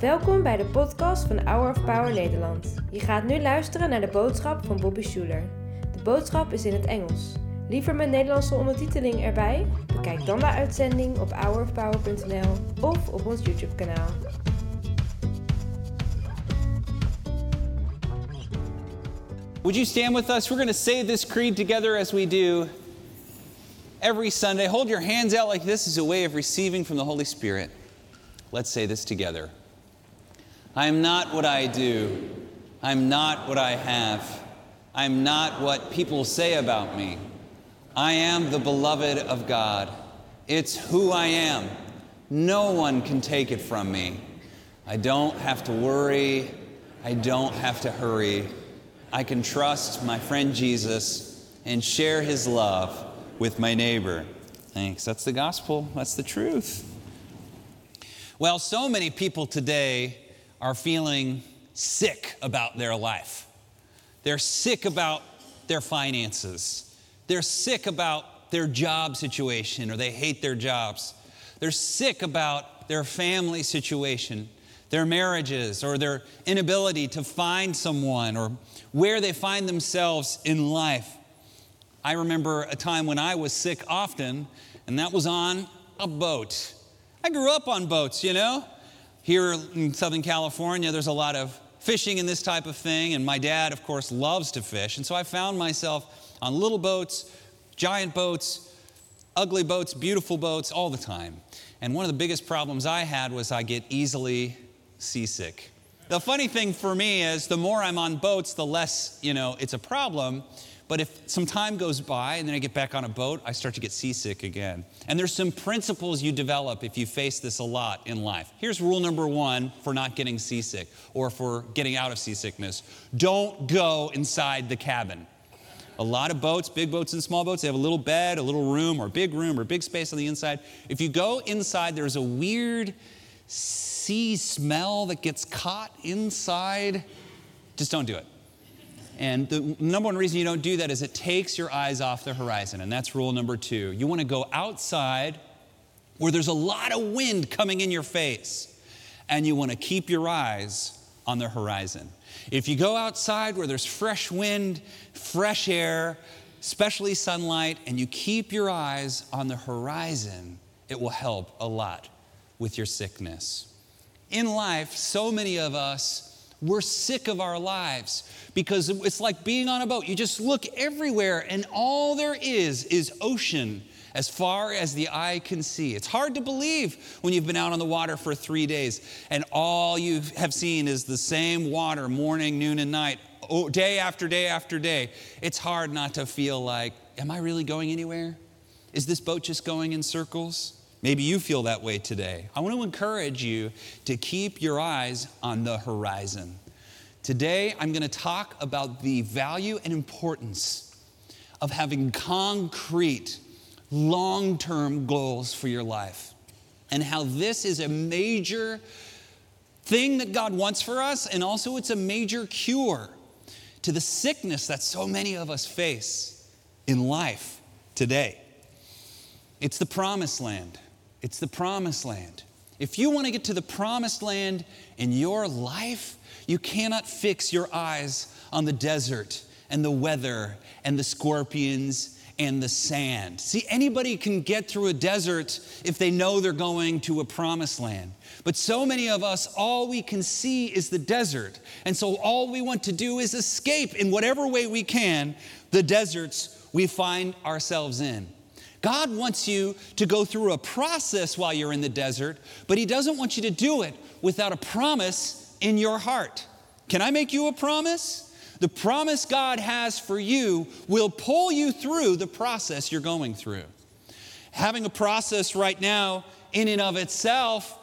Welkom bij de podcast van Hour of Power Nederland. Je gaat nu luisteren naar de boodschap van Bobby Schuler. De boodschap is in het Engels. Liever met Nederlandse ondertiteling erbij? Bekijk dan de uitzending op hourofpower.nl of op ons YouTube kanaal. Would you stand with us? We're going to say this creed together as we do every Sunday. Hold your hands out like this as a way of receiving from the Holy Spirit. Let's say this together. I am not what I do. I'm not what I have. I'm not what people say about me. I am the beloved of God. It's who I am. No one can take it from me. I don't have to worry. I don't have to hurry. I can trust my friend Jesus and share his love with my neighbor. Thanks. That's the gospel. That's the truth. Well, so many people today are feeling sick about their life. They're sick about their finances. They're sick about their job situation or they hate their jobs. They're sick about their family situation, their marriages, or their inability to find someone or where they find themselves in life. I remember a time when I was sick often, and that was on a boat. I grew up on boats, you know. Here in Southern California, there's a lot of fishing and this type of thing, and my dad, of course, loves to fish. And so I found myself on little boats, giant boats, ugly boats, beautiful boats, all the time. And one of the biggest problems I had was I get easily seasick. The funny thing for me is the more I'm on boats, the less, you know, it's a problem. But if some time goes by and then I get back on a boat, I start to get seasick again. And there's some principles you develop if you face this a lot in life. Here's rule number one for not getting seasick or for getting out of seasickness don't go inside the cabin. A lot of boats, big boats and small boats, they have a little bed, a little room, or big room, or big space on the inside. If you go inside, there's a weird sea smell that gets caught inside. Just don't do it. And the number one reason you don't do that is it takes your eyes off the horizon. And that's rule number two. You want to go outside where there's a lot of wind coming in your face, and you want to keep your eyes on the horizon. If you go outside where there's fresh wind, fresh air, especially sunlight, and you keep your eyes on the horizon, it will help a lot with your sickness. In life, so many of us we're sick of our lives because it's like being on a boat. You just look everywhere, and all there is is ocean as far as the eye can see. It's hard to believe when you've been out on the water for three days and all you have seen is the same water morning, noon, and night, day after day after day. It's hard not to feel like, am I really going anywhere? Is this boat just going in circles? Maybe you feel that way today. I want to encourage you to keep your eyes on the horizon. Today, I'm going to talk about the value and importance of having concrete, long term goals for your life, and how this is a major thing that God wants for us, and also it's a major cure to the sickness that so many of us face in life today. It's the promised land. It's the promised land. If you want to get to the promised land in your life, you cannot fix your eyes on the desert and the weather and the scorpions and the sand. See, anybody can get through a desert if they know they're going to a promised land. But so many of us, all we can see is the desert. And so all we want to do is escape in whatever way we can the deserts we find ourselves in. God wants you to go through a process while you're in the desert, but He doesn't want you to do it without a promise in your heart. Can I make you a promise? The promise God has for you will pull you through the process you're going through. Having a process right now, in and of itself,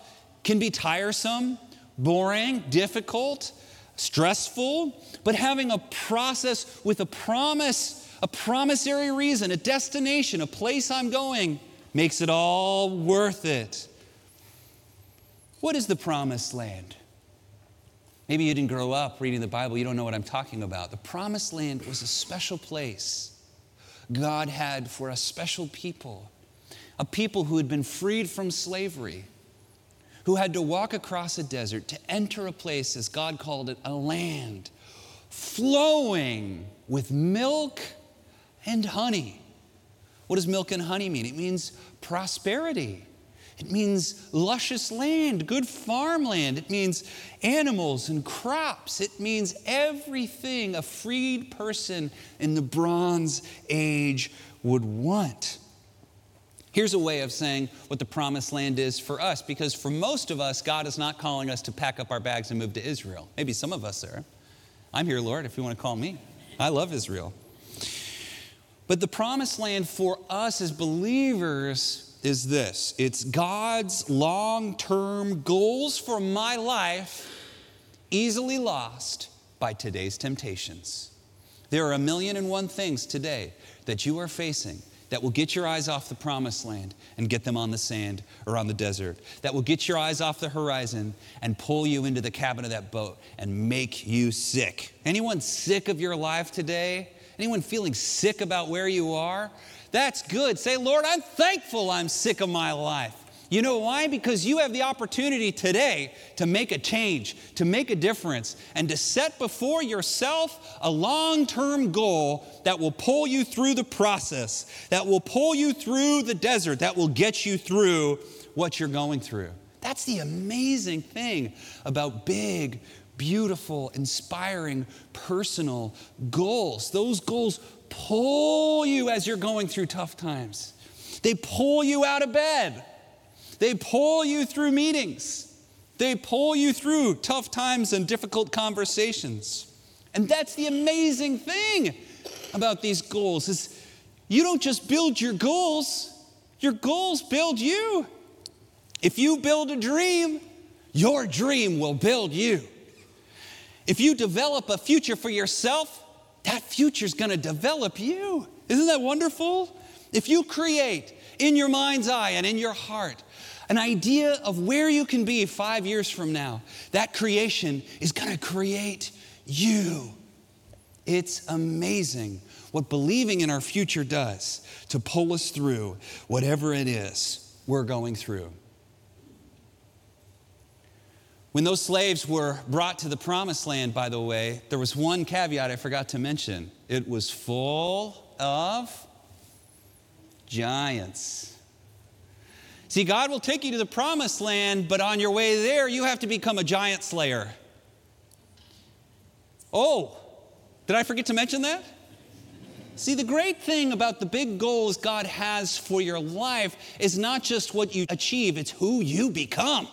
can be tiresome, boring, difficult, stressful, but having a process with a promise a promissory reason, a destination, a place I'm going, makes it all worth it. What is the promised land? Maybe you didn't grow up reading the Bible, you don't know what I'm talking about. The promised land was a special place God had for a special people, a people who had been freed from slavery, who had to walk across a desert to enter a place, as God called it, a land flowing with milk and honey. What does milk and honey mean? It means prosperity. It means luscious land, good farmland. It means animals and crops. It means everything a freed person in the Bronze Age would want. Here's a way of saying what the promised land is for us, because for most of us, God is not calling us to pack up our bags and move to Israel. Maybe some of us are. I'm here, Lord, if you want to call me. I love Israel. But the promised land for us as believers is this it's God's long term goals for my life, easily lost by today's temptations. There are a million and one things today that you are facing that will get your eyes off the promised land and get them on the sand or on the desert, that will get your eyes off the horizon and pull you into the cabin of that boat and make you sick. Anyone sick of your life today? Anyone feeling sick about where you are? That's good. Say, Lord, I'm thankful I'm sick of my life. You know why? Because you have the opportunity today to make a change, to make a difference, and to set before yourself a long term goal that will pull you through the process, that will pull you through the desert, that will get you through what you're going through. That's the amazing thing about big, beautiful, inspiring, personal goals. Those goals pull you as you're going through tough times. They pull you out of bed. They pull you through meetings. They pull you through tough times and difficult conversations. And that's the amazing thing about these goals is you don't just build your goals, your goals build you. If you build a dream, your dream will build you. If you develop a future for yourself, that future is going to develop you. Isn't that wonderful? If you create in your mind's eye and in your heart an idea of where you can be five years from now, that creation is going to create you. It's amazing what believing in our future does to pull us through whatever it is we're going through. When those slaves were brought to the promised land, by the way, there was one caveat I forgot to mention. It was full of giants. See, God will take you to the promised land, but on your way there, you have to become a giant slayer. Oh, did I forget to mention that? See, the great thing about the big goals God has for your life is not just what you achieve, it's who you become.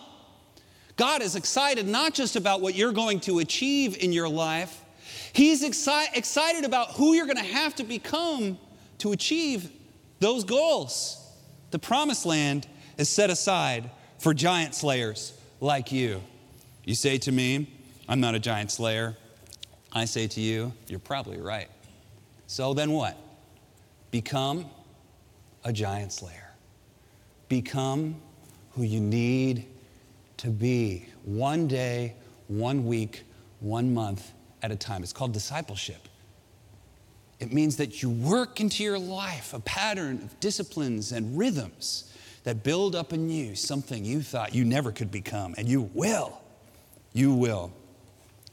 God is excited not just about what you're going to achieve in your life, He's exci- excited about who you're going to have to become to achieve those goals. The promised land is set aside for giant slayers like you. You say to me, I'm not a giant slayer. I say to you, you're probably right. So then what? Become a giant slayer. Become who you need to be one day, one week, one month at a time. It's called discipleship. It means that you work into your life a pattern of disciplines and rhythms that build up in you something you thought you never could become, and you will. You will.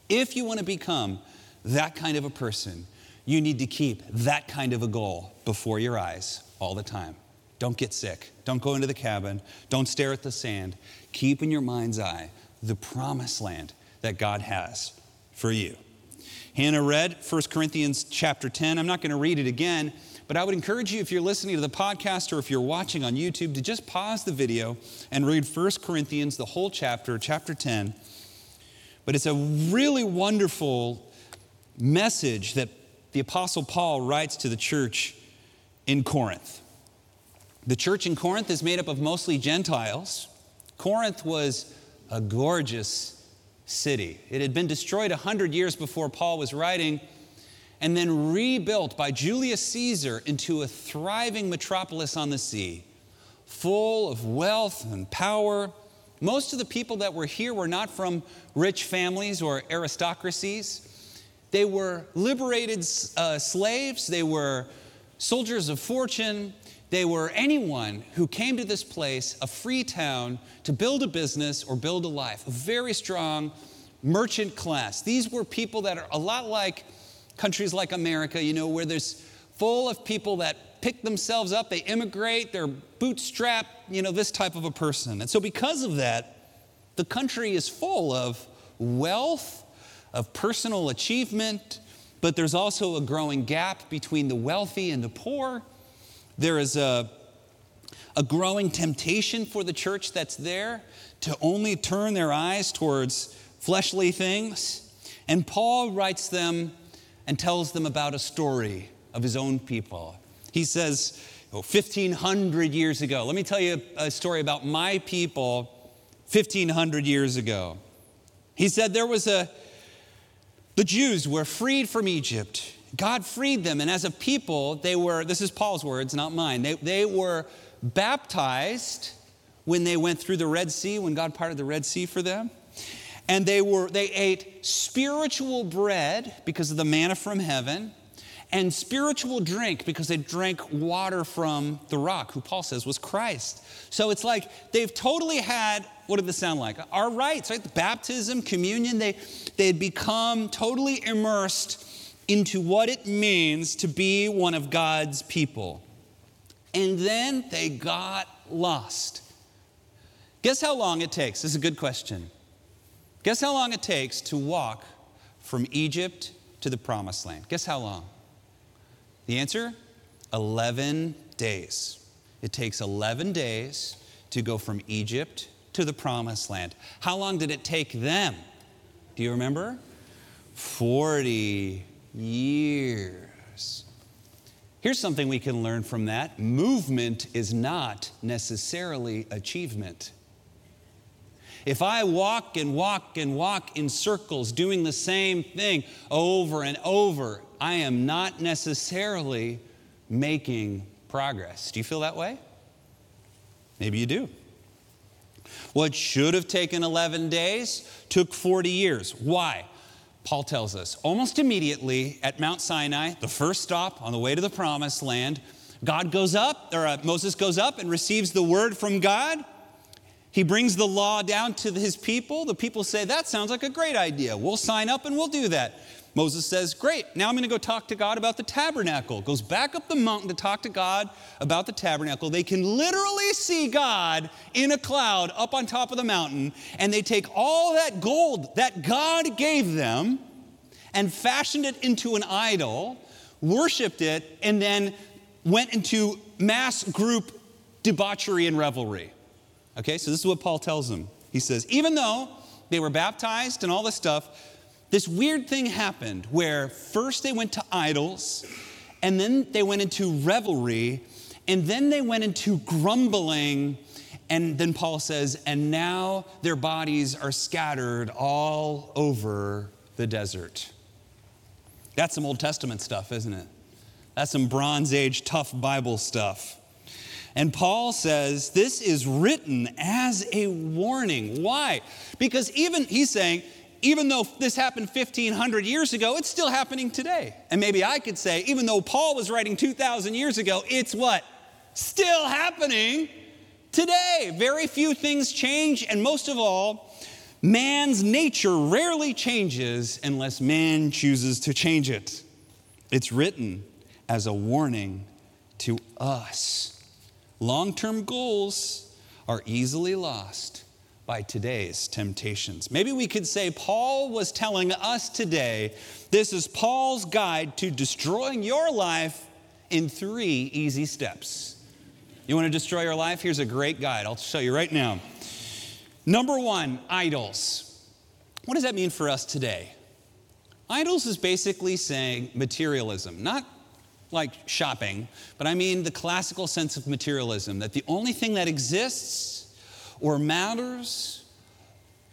If you want to become that kind of a person, you need to keep that kind of a goal before your eyes all the time. Don't get sick. Don't go into the cabin. Don't stare at the sand. Keep in your mind's eye the promised land that God has for you. Hannah read 1 Corinthians chapter 10. I'm not going to read it again, but I would encourage you, if you're listening to the podcast or if you're watching on YouTube, to just pause the video and read 1 Corinthians, the whole chapter, chapter 10. But it's a really wonderful message that the Apostle Paul writes to the church in Corinth. The church in Corinth is made up of mostly Gentiles. Corinth was a gorgeous city. It had been destroyed 100 years before Paul was writing and then rebuilt by Julius Caesar into a thriving metropolis on the sea, full of wealth and power. Most of the people that were here were not from rich families or aristocracies. They were liberated uh, slaves, they were soldiers of fortune, They were anyone who came to this place, a free town, to build a business or build a life, a very strong merchant class. These were people that are a lot like countries like America, you know, where there's full of people that pick themselves up, they immigrate, they're bootstrap, you know, this type of a person. And so, because of that, the country is full of wealth, of personal achievement, but there's also a growing gap between the wealthy and the poor. There is a, a growing temptation for the church that's there to only turn their eyes towards fleshly things. And Paul writes them and tells them about a story of his own people. He says, oh, 1500 years ago, let me tell you a story about my people 1500 years ago. He said there was a, the Jews were freed from Egypt God freed them. And as a people, they were, this is Paul's words, not mine, they, they were baptized when they went through the Red Sea, when God parted the Red Sea for them. And they were they ate spiritual bread because of the manna from heaven and spiritual drink because they drank water from the rock, who Paul says was Christ. So it's like they've totally had what did this sound like? Our rites, right? The baptism, communion, they, they had become totally immersed into what it means to be one of God's people. And then they got lost. Guess how long it takes? This is a good question. Guess how long it takes to walk from Egypt to the promised land? Guess how long? The answer 11 days. It takes 11 days to go from Egypt to the promised land. How long did it take them? Do you remember? 40 years. Here's something we can learn from that movement is not necessarily achievement. If I walk and walk and walk in circles doing the same thing over and over, I am not necessarily making progress. Do you feel that way? Maybe you do. What should have taken 11 days took 40 years. Why? Paul tells us almost immediately at Mount Sinai, the first stop on the way to the promised land, God goes up, or uh, Moses goes up and receives the word from God. He brings the law down to his people. The people say, That sounds like a great idea. We'll sign up and we'll do that. Moses says, Great, now I'm going to go talk to God about the tabernacle. Goes back up the mountain to talk to God about the tabernacle. They can literally see God in a cloud up on top of the mountain, and they take all that gold that God gave them and fashioned it into an idol, worshiped it, and then went into mass group debauchery and revelry. Okay, so this is what Paul tells them. He says, Even though they were baptized and all this stuff, this weird thing happened where first they went to idols, and then they went into revelry, and then they went into grumbling. And then Paul says, and now their bodies are scattered all over the desert. That's some Old Testament stuff, isn't it? That's some Bronze Age tough Bible stuff. And Paul says this is written as a warning. Why? Because even, he's saying, even though this happened 1500 years ago, it's still happening today. And maybe I could say, even though Paul was writing 2000 years ago, it's what? Still happening today. Very few things change, and most of all, man's nature rarely changes unless man chooses to change it. It's written as a warning to us. Long term goals are easily lost by today's temptations. Maybe we could say Paul was telling us today this is Paul's guide to destroying your life in three easy steps. You want to destroy your life? Here's a great guide. I'll show you right now. Number one, idols. What does that mean for us today? Idols is basically saying materialism, not like shopping, but I mean the classical sense of materialism that the only thing that exists or matters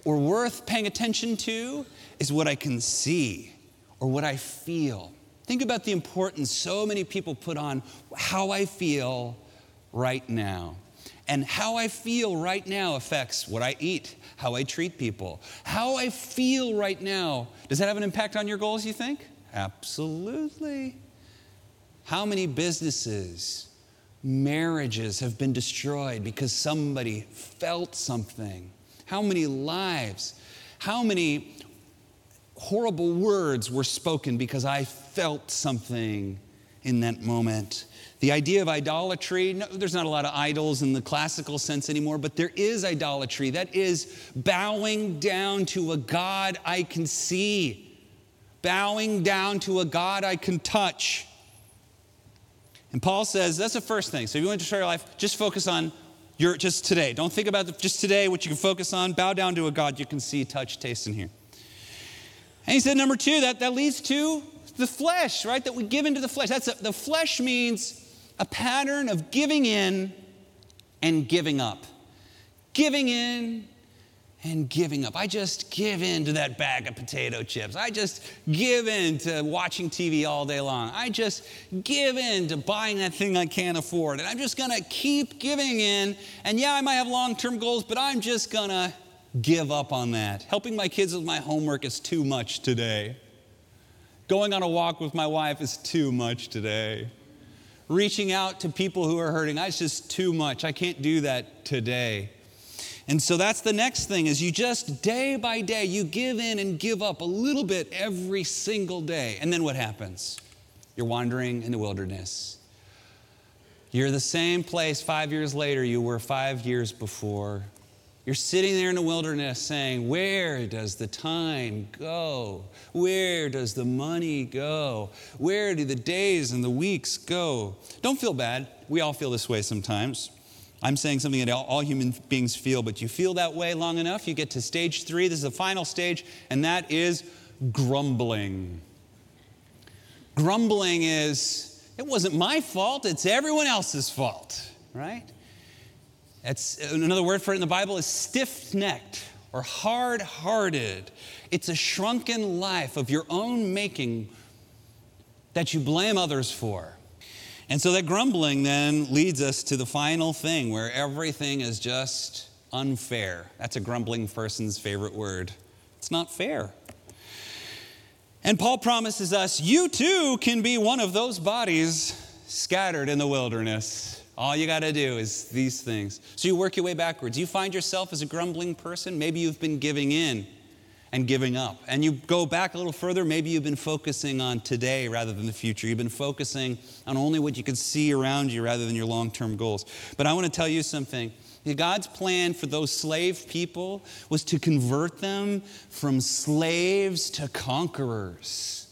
or worth paying attention to is what I can see or what I feel. Think about the importance so many people put on how I feel right now. And how I feel right now affects what I eat, how I treat people. How I feel right now, does that have an impact on your goals, you think? Absolutely. How many businesses marriages have been destroyed because somebody felt something? How many lives? How many horrible words were spoken because I felt something in that moment? The idea of idolatry, no, there's not a lot of idols in the classical sense anymore, but there is idolatry. That is bowing down to a God I can see, bowing down to a God I can touch. And Paul says that's the first thing. So if you want to destroy your life, just focus on your just today. Don't think about the, just today what you can focus on. Bow down to a God you can see, touch, taste, and hear. And he said, number two, that, that leads to the flesh, right? That we give into the flesh. That's a, the flesh means a pattern of giving in and giving up. Giving in and giving up. I just give in to that bag of potato chips. I just give in to watching TV all day long. I just give in to buying that thing I can't afford. And I'm just to keep giving in. And yeah, I might have long term goals, but I'm just to give up on that. Helping my kids with my homework is too much today. Going on a walk with my wife is too much today reaching out to people who are hurting. that's just too much. I can't do that today. And so that's the next thing is you just day by day you give in and give up a little bit every single day. And then what happens? You're wandering in the wilderness. You're the same place 5 years later you were 5 years before. You're sitting there in the wilderness saying, Where does the time go? Where does the money go? Where do the days and the weeks go? Don't feel bad. We all feel this way sometimes. I'm saying something that all human beings feel, but you feel that way long enough, you get to stage three. This is the final stage, and that is grumbling. Grumbling is, it wasn't my fault, it's everyone else's fault, right? That's another word for it in the Bible is stiff necked or hard hearted. It's a shrunken life of your own making that you blame others for. And so that grumbling then leads us to the final thing where everything is just unfair. That's a grumbling person's favorite word. It's not fair. And Paul promises us, you too can be one of those bodies scattered in the wilderness. All you got to do is these things. So you work your way backwards. You find yourself as a grumbling person. Maybe you've been giving in and giving up. And you go back a little further. Maybe you've been focusing on today rather than the future. You've been focusing on only what you can see around you rather than your long term goals. But I want to tell you something. God's plan for those slave people was to convert them from slaves to conquerors.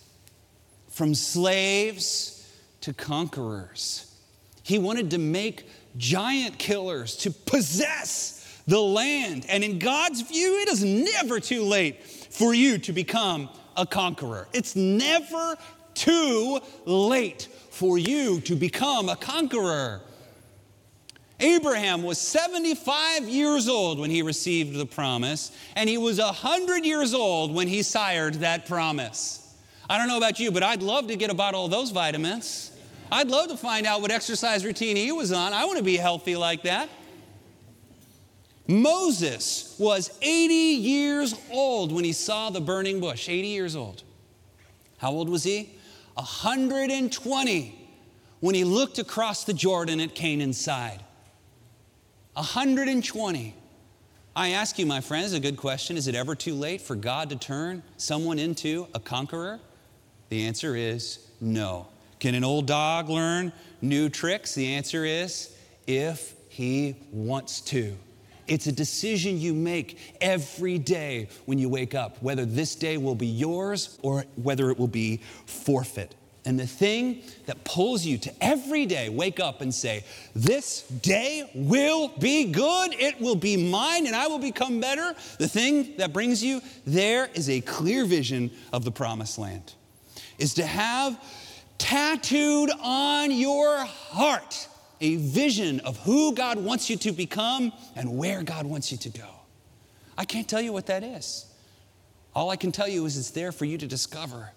From slaves to conquerors. He wanted to make giant killers to possess the land. And in God's view, it is never too late for you to become a conqueror. It's never too late for you to become a conqueror. Abraham was 75 years old when he received the promise, and he was 100 years old when he sired that promise. I don't know about you, but I'd love to get a bottle of those vitamins. I'd love to find out what exercise routine he was on. I want to be healthy like that. Moses was 80 years old when he saw the burning bush. 80 years old. How old was he? 120 when he looked across the Jordan at Canaan's side. 120. I ask you, my friends, a good question. Is it ever too late for God to turn someone into a conqueror? The answer is no. Can an old dog learn new tricks? The answer is if he wants to. It's a decision you make every day when you wake up, whether this day will be yours or whether it will be forfeit. And the thing that pulls you to every day wake up and say, This day will be good, it will be mine, and I will become better. The thing that brings you there is a clear vision of the promised land, is to have tattooed on your heart a vision of who God wants you to become and where God wants you to go. I can't tell you what that is. All I can tell you is it's there for you to discover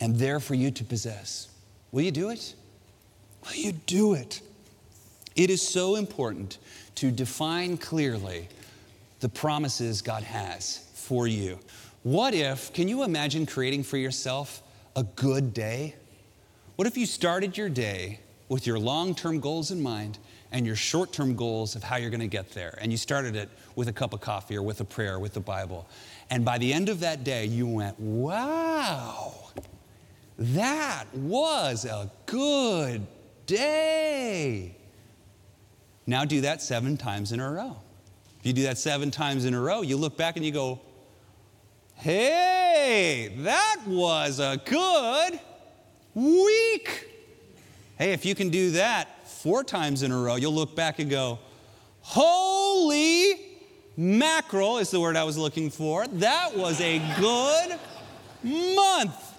and there for you to possess. Will you do it? Will you do it? It is so important to define clearly the promises God has for you. What if, can you imagine creating for yourself a good day? What if you started your day with your long term goals in mind and your short term goals of how you're going to get there. And you started it with a cup of coffee or with a prayer, or with the Bible. And by the end of that day, you went, wow, that was a good day. Now do that seven times in a row. If you do that seven times in a row, you look back and you go, hey, that was a good week. Hey, if you can do that four times in a row, you'll look back and go, holy mackerel is the word I was looking for. That was a good month.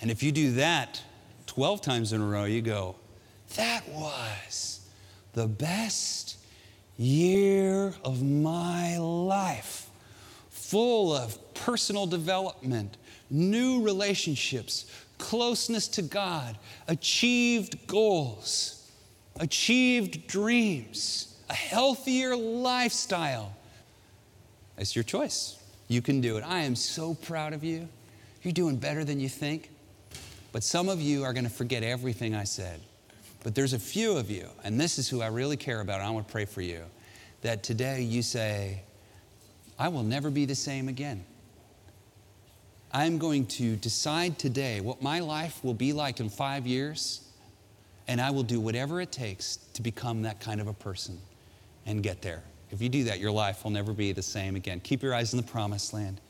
And if you do that 12 times in a row, you go, that was the best year of my life, full of personal development, new relationships, closeness to God, achieved goals, achieved dreams, a healthier lifestyle. It's your choice. You can do it. I am so proud of you. You're doing better than you think. But some of you are going to forget everything I said. But there's a few of you, and this is who I really care about. I want to pray for you that today you say, I will never be the same again. I'm going to decide today what my life will be like in five years, and I will do whatever it takes to become that kind of a person and get there. If you do that, your life will never be the same again. Keep your eyes in the promised land,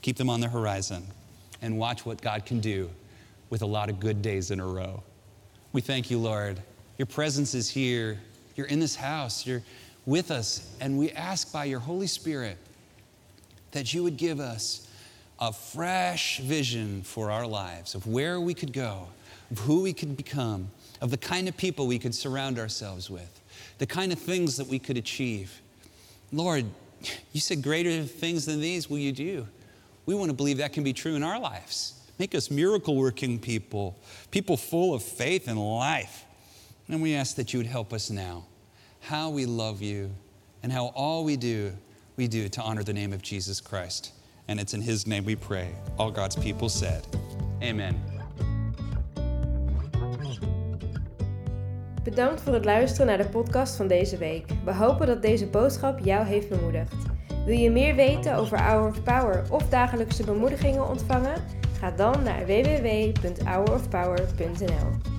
keep them on the horizon, and watch what God can do with a lot of good days in a row. We thank you, Lord. Your presence is here. You're in this house. You're with us. And we ask by your Holy Spirit that you would give us a fresh vision for our lives of where we could go, of who we could become, of the kind of people we could surround ourselves with, the kind of things that we could achieve. Lord, you said greater things than these will you do. We want to believe that can be true in our lives. Make us miracle working people, people full of faith and life. And we ask that you would help us now. How we love you and how all we do, we do to honor the name of Jesus Christ. And it's in his name we pray. All God's people said, Amen. Bedankt voor het luisteren naar de podcast van deze week. We hopen dat deze boodschap jou heeft bemoedigd. Wil je meer weten over Hour of Power of dagelijkse bemoedigingen ontvangen? Ga dan naar www.hourofpower.nl.